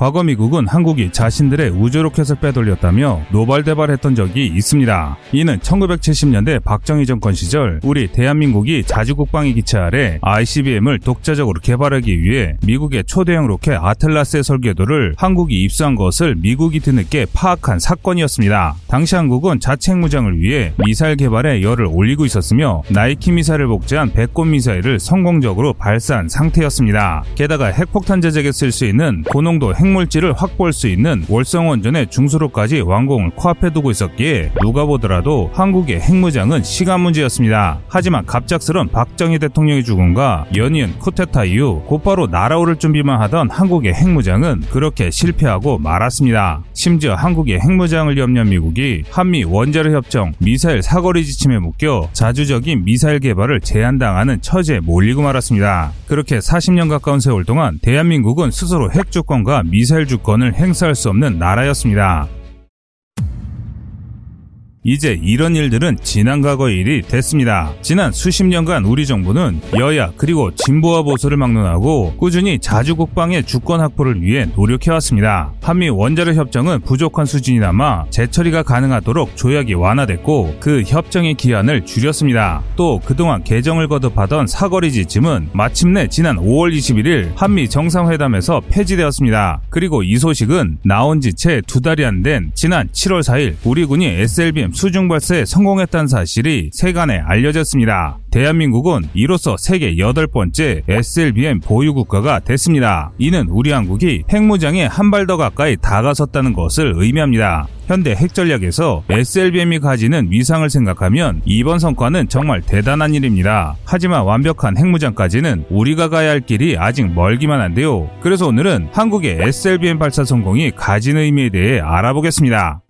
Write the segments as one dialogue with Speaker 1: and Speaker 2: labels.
Speaker 1: 과거 미국은 한국이 자신들의 우주로켓을 빼돌렸다며 노발대발했던 적이 있습니다. 이는 1970년대 박정희 정권 시절 우리 대한민국이 자주국방의 기치 아래 ICBM을 독자적으로 개발하기 위해 미국의 초대형 로켓 아틀라스의 설계도를 한국이 입수한 것을 미국이 뒤늦게 파악한 사건이었습니다. 당시 한국은 자체 핵무장을 위해 미사일 개발에 열을 올리고 있었으며 나이키 미사일을 복제한 백곰 미사일을 성공적으로 발사한 상태였습니다. 게다가 핵폭탄 제작에 쓸 수 있는 고농도 핵 물질을 확보할 수 있는 월성 원전의 중수로까지 완공을 코앞에 두고 있었기에 누가 보더라도 한국의 핵무장은 시간 문제였습니다. 하지만 갑작스런 박정희 대통령의 죽음과 연이은 쿠데타 이후 곧바로 날아오를 준비만 하던 한국의 핵무장은 그렇게 실패하고 말았습니다. 심지어 한국의 핵무장을 염려한 미국이 한미 원자력 협정 미사일 사거리 지침에 묶여 자주적인 미사일 개발을 제한당하는 처지에 몰리고 말았습니다. 그렇게 40년 가까운 세월 동안 대한민국은 스스로 핵 주권과 미 사일 주권을 행사할 수 없는 나라였습니다. 이제 이런 일들은 지난 과거의 일이 됐습니다. 지난 수십 년간 우리 정부는 여야 그리고 진보와 보수를 막론하고 꾸준히 자주 국방의 주권 확보를 위해 노력해왔습니다. 한미 원자력 협정은 부족한 수준이 남아 재처리가 가능하도록 조약이 완화됐고 그 협정의 기한을 줄였습니다. 또 그동안 개정을 거듭하던 사거리 지침은 마침내 지난 5월 21일 한미 정상회담에서 폐지되었습니다. 그리고 이 소식은 나온 지 채 두 달이 안 된 지난 7월 4일 우리 군이 SLBM 수중 발사에 성공했다는 사실이 세간에 알려졌습니다. 대한민국은 이로써 세계 여덟 번째 SLBM 보유 국가가 됐습니다. 이는 우리 한국이 핵무장에 한 발 더 가까이 다가섰다는 것을 의미합니다. 현대 핵전략에서 SLBM이 가지는 위상을 생각하면 이번 성과는 정말 대단한 일입니다. 하지만 완벽한 핵무장까지는 우리가 가야 할 길이 아직 멀기만 한데요. 그래서 오늘은 한국의 SLBM 발사 성공이 가진 의미에 대해 알아보겠습니다.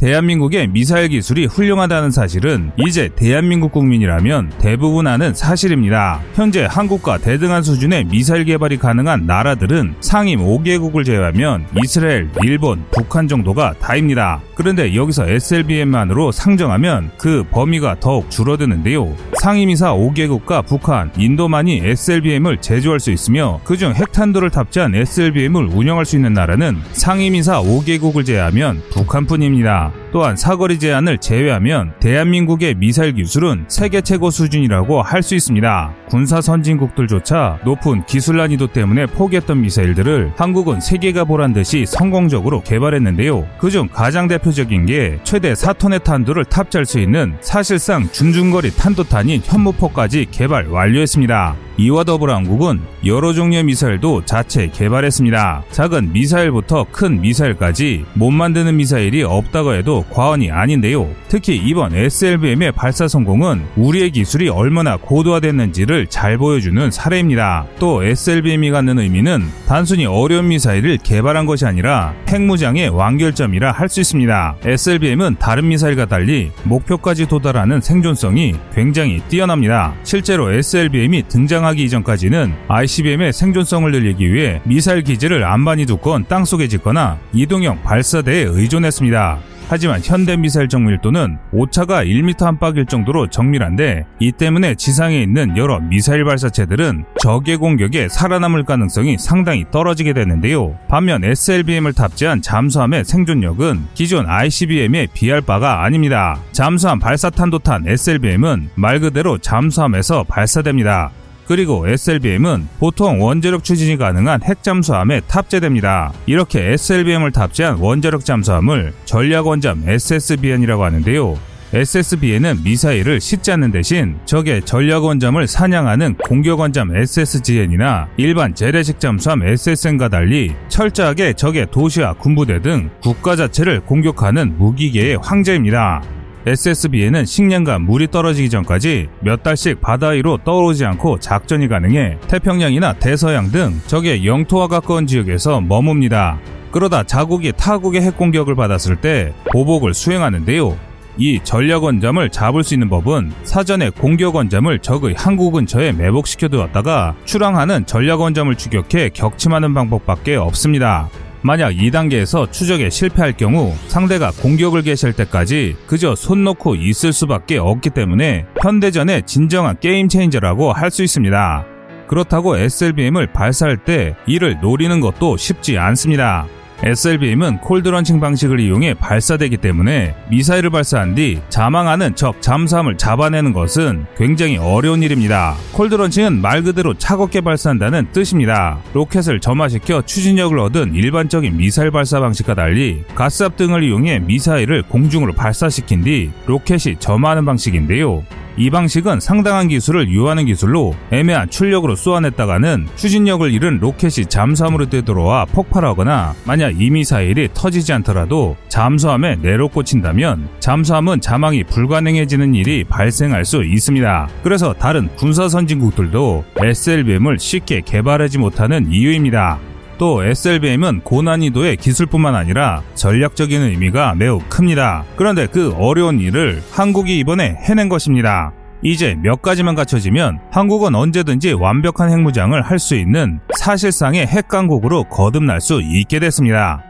Speaker 1: 대한민국의 미사일 기술이 훌륭하다는 사실은 이제 대한민국 국민이라면 대부분 아는 사실입니다. 현재 한국과 대등한 수준의 미사일 개발이 가능한 나라들은 상임 5개국을 제외하면 이스라엘, 일본, 북한 정도가 다입니다. 그런데 여기서 SLBM만으로 상정하면 그 범위가 더욱 줄어드는데요. 상임이사 5개국과 북한, 인도만이 SLBM을 제조할 수 있으며 그중 핵탄두를 탑재한 SLBM을 운영할 수 있는 나라는 상임이사 5개국을 제외하면 북한뿐입니다. 또한 사거리 제한을 제외하면 대한민국의 미사일 기술은 세계 최고 수준이라고 할 수 있습니다. 군사 선진국들조차 높은 기술 난이도 때문에 포기했던 미사일들을 한국은 세계가 보란 듯이 성공적으로 개발했는데요. 그중 가장 대표적인 게 최대 4톤의 탄두를 탑재할 수 있는 사실상 중중거리 탄도탄인 현무포까지 개발 완료했습니다. 이와 더불어 한국은 여러 종류의 미사일도 자체 개발했습니다. 작은 미사일부터 큰 미사일까지 못 만드는 미사일이 없다고 해도 과언이 아닌데요. 특히 이번 SLBM의 발사 성공은 우리의 기술이 얼마나 고도화됐는지를 잘 보여주는 사례입니다. 또 SLBM이 갖는 의미는 단순히 어려운 미사일을 개발한 것이 아니라 핵무장의 완결점이라 할 수 있습니다. SLBM은 다른 미사일과 달리 목표까지 도달하는 생존성이 굉장히 뛰어납니다. 실제로 SLBM이 등장 하기 이전까지는 ICBM의 생존성을 늘리기 위해 미사일 기지를 안반이 두건 땅속에 짓거나 이동형 발사대에 의존했습니다. 하지만 현대 미사일 정밀도는 오차가 1m 안팎일 정도로 정밀한데 이 때문에 지상에 있는 여러 미사일 발사체들은 적의 공격에 살아남을 가능성이 상당히 떨어지게 되는데요. 반면 SLBM을 탑재한 잠수함의 생존력은 기존 ICBM에 비할 바가 아닙니다. 잠수함 발사탄도탄 SLBM은 말 그대로 잠수함에서 발사됩니다. 그리고 SLBM은 보통 원자력 추진이 가능한 핵 잠수함에 탑재됩니다. 이렇게 SLBM을 탑재한 원자력 잠수함을 전략 원잠 SSBN이라고 하는데요. SSBN은 미사일을 싣지 않는 대신 적의 전략원잠을 사냥하는 공격원잠 SSGN이나 일반 재래식 잠수함 SSN과 달리 철저하게 적의 도시와 군부대 등 국가 자체를 공격하는 무기계의 황제입니다. SSB에는 식량과 물이 떨어지기 전까지 몇 달씩 바다 위로 떠오르지 않고 작전이 가능해 태평양이나 대서양 등 적의 영토와 가까운 지역에서 머뭅니다. 그러다 자국이 타국의 핵공격을 받았을 때 보복을 수행하는데요. 이 전략원잠을 잡을 수 있는 법은 사전에 공격원잠을 적의 항구 근처에 매복시켜 두었다가 출항하는 전략원잠을 추격해 격침하는 방법밖에 없습니다. 만약 2단계에서 추적에 실패할 경우 상대가 공격을 개시할 때까지 그저 손 놓고 있을 수밖에 없기 때문에 현대전의 진정한 게임 체인저라고 할 수 있습니다. 그렇다고 SLBM을 발사할 때 이를 노리는 것도 쉽지 않습니다. SLBM은 cold launching 방식을 이용해 발사되기 때문에 미사일을 발사한 뒤 잠항하는 적 잠수함을 잡아내는 것은 굉장히 어려운 일입니다. cold launching은 말 그대로 차갑게 발사한다는 뜻입니다. 로켓을 점화시켜 추진력을 얻은 일반적인 미사일 발사 방식과 달리 가스압 등을 이용해 미사일을 공중으로 발사시킨 뒤 로켓이 점화하는 방식인데요. 이 방식은 상당한 기술을 요하는 기술로 애매한 출력으로 쏘아냈다가는 추진력을 잃은 로켓이 잠수함으로 되돌아와 폭발하거나 만약 이 미사일이 터지지 않더라도 잠수함에 내로 꽂힌다면 잠수함은 자망이 불가능해지는 일이 발생할 수 있습니다. 그래서 다른 군사 선진국들도 SLBM을 쉽게 개발하지 못하는 이유입니다. 또 SLBM은 고난이도의 기술뿐만 아니라 전략적인 의미가 매우 큽니다. 그런데 그 어려운 일을 한국이 이번에 해낸 것입니다. 이제 몇 가지만 갖춰지면 한국은 언제든지 완벽한 핵무장을 할 수 있는 사실상의 핵강국으로 거듭날 수 있게 됐습니다.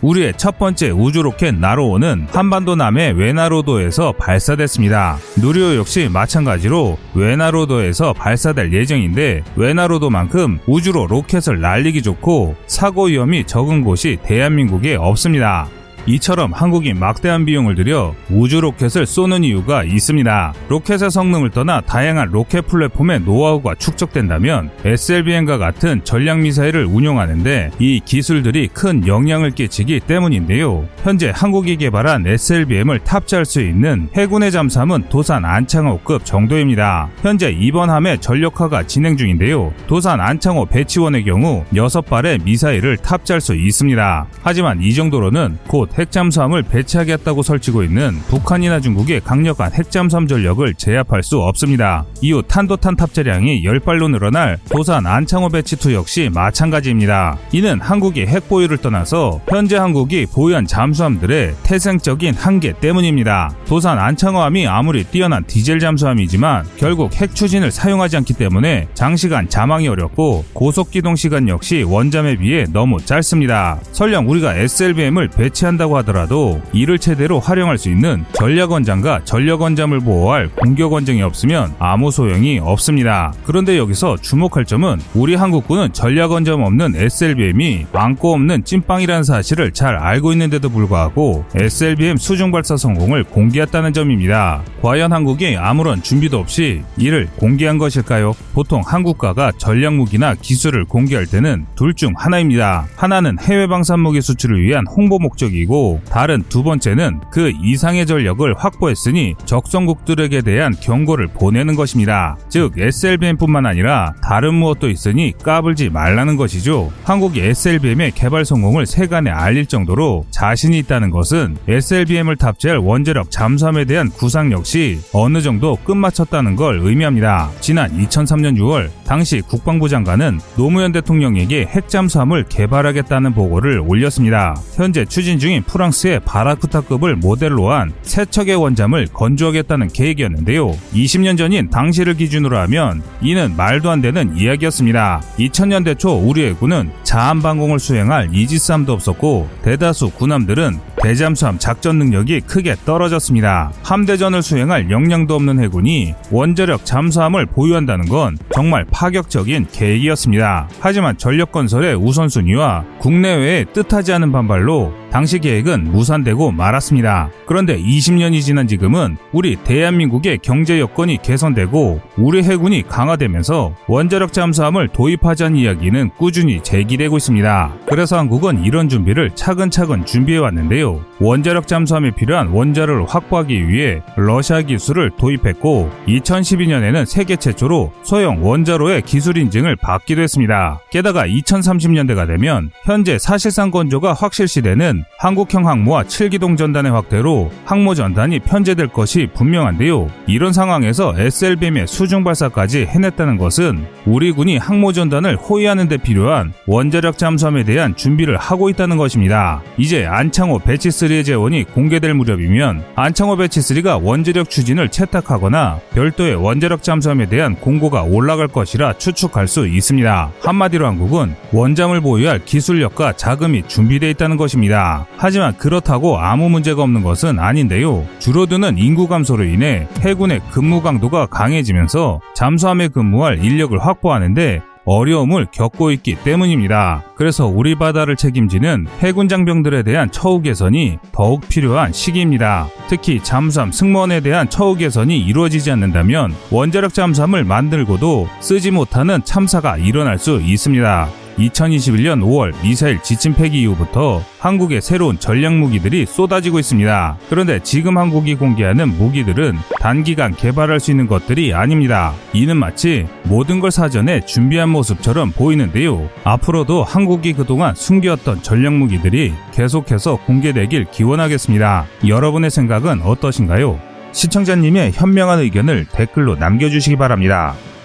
Speaker 1: 우리의 첫 번째 우주 로켓 나로호는 한반도 남의 외나로도에서 발사됐습니다. 누리호 역시 마찬가지로 외나로도에서 발사될 예정인데 외나로도만큼 우주로 로켓을 날리기 좋고 사고 위험이 적은 곳이 대한민국에 없습니다. 이처럼 한국이 막대한 비용을 들여 우주 로켓을 쏘는 이유가 있습니다. 로켓의 성능을 떠나 다양한 로켓 플랫폼의 노하우가 축적된다면 SLBM과 같은 전략 미사일을 운용하는데 이 기술들이 큰 영향을 끼치기 때문인데요. 현재 한국이 개발한 SLBM을 탑재할 수 있는 해군의 잠수함은 도산 안창호급 정도입니다. 현재 이번 함의 전력화가 진행 중인데요. 도산 안창호 batch one의 경우 6발의 미사일을 탑재할 수 있습니다. 하지만 이 정도로는 곧 핵잠수함을 배치하겠다고 설치고 있는 북한이나 중국의 강력한 핵잠수함 전력을 제압할 수 없습니다. 이후 탄도탄 탑재량이 10발로 늘어날 도산 안창호 batch 2 역시 마찬가지입니다. 이는 한국이 핵 보유를 떠나서 현재 한국이 보유한 잠수함들의 태생적인 한계 때문입니다. 도산 안창호함이 아무리 뛰어난 디젤 잠수함이지만 결국 핵 추진을 사용하지 않기 때문에 장시간 자망이 어렵고 고속 기동 시간 역시 원잠에 비해 너무 짧습니다. 설령 우리가 SLBM을 배치한다고 한다고 하더라도 이를 최대로 활용할 수 있는 전략원장과 전력원잠을 보호할 공격원장이 없으면 아무 소용이 없습니다. 그런데 여기서 주목할 점은 우리 한국군은 전략원잠 없는 SLBM이 많고 없는 찐빵이라는 사실을 잘 알고 있는데도 불구하고 SLBM 수중 발사 성공을 공개했다는 점입니다. 과연 한국이 아무런 준비도 없이 이를 공개한 것일까요? 보통 한국가가 전략 무기나 기술을 공개할 때는 둘 중 하나입니다. 하나는 해외 방산무기 수출을 위한 홍보 목적이고 것이고 다른 두 번째는 그 이상의 전력을 확보했으니 적성국들에게 대한 경고를 보내는 것입니다. 즉 SLBM뿐만 아니라 다른 무엇도 있으니 까불지 말라는 것이죠. 한국이 SLBM의 개발 성공을 세간에 알릴 정도로 자신이 있다는 것은 SLBM을 탑재할 원자력 잠수함에 대한 구상 역시 어느 정도 끝마쳤다는 걸 의미합니다. 지난 2003년 6월 당시 국방부 장관은 노무현 대통령에게 핵잠수함을 개발하겠다는 보고를 올렸습니다. 현재 추진 중인 프랑스의 바라쿠타급을 모델로 한 세척의 원잠을 건조하겠다는 계획이었는데요. 20년 전인 당시를 기준으로 하면 이는 말도 안 되는 이야기였습니다. 2000년대 초 우리 해군은 자한방공을 수행할 이지스함도 없었고 대다수 군함들은 대잠수함 작전 능력이 크게 떨어졌습니다. 함대전을 수행할 역량도 없는 해군이 원자력 잠수함을 보유한다는 건 정말 파격적인 계획이었습니다. 하지만 전력 건설의 우선순위와 국내외의 뜻하지 않은 반발로 당시 계획은 무산되고 말았습니다. 그런데 20년이 지난 지금은 우리 대한민국의 경제 여건이 개선되고 우리 해군이 강화되면서 원자력 잠수함을 도입하자는 이야기는 꾸준히 제기되고 있습니다. 그래서 한국은 이런 준비를 차근차근 준비해 왔는데요. 원자력 잠수함에 필요한 원자를 확보하기 위해 러시아 기술을 도입했고 2012년에는 세계 최초로 소형 원자로의 기술 인증을 받기도 했습니다. 게다가 2030년대가 되면 현재 사실상 건조가 확실시되는 우리는 한국형 항모와 7기동 전단의 확대로 항모 전단이 편제될 것이 분명한데요. 이런 상황에서 SLBM의 수중 발사까지 해냈다는 것은 우리 군이 항모 전단을 호위하는 데 필요한 원자력 잠수함에 대한 준비를 하고 있다는 것입니다. 이제 안창호 배치3의 재원이 공개될 무렵이면 안창호 배치3가 원자력 추진을 채택하거나 별도의 원자력 잠수함에 대한 공고가 올라갈 것이라 추측할 수 있습니다. 한마디로 한국은 원잠을 보유할 기술력과 자금이 준비되어 있다는 것입니다. 하지만 그렇다고 아무 문제가 없는 것은 아닌데요. 줄어드는 인구 감소로 인해 해군의 근무 강도가 강해지면서 잠수함에 근무할 인력을 확보하는데 어려움을 겪고 있기 때문입니다. 그래서 우리 바다를 책임지는 해군 장병들에 대한 처우 개선이 더욱 필요한 시기입니다. 특히 잠수함 승무원에 대한 처우 개선이 이루어지지 않는다면 원자력 잠수함을 만들고도 쓰지 못하는 참사가 일어날 수 있습니다. 2021년 5월 미사일 지침 폐기 이후부터 한국의 새로운 전략 무기들이 쏟아지고 있습니다. 그런데 지금 한국이 공개하는 무기들은 단기간 개발할 수 있는 것들이 아닙니다. 이는 마치 모든 걸 사전에 준비한 모습처럼 보이는데요. 앞으로도 한국이 그동안 숨겼던 전략 무기들이 계속해서 공개되길 기원하겠습니다. 여러분의 생각은 어떠신가요? 시청자님의 현명한 의견을 댓글로 남겨주시기 바랍니다.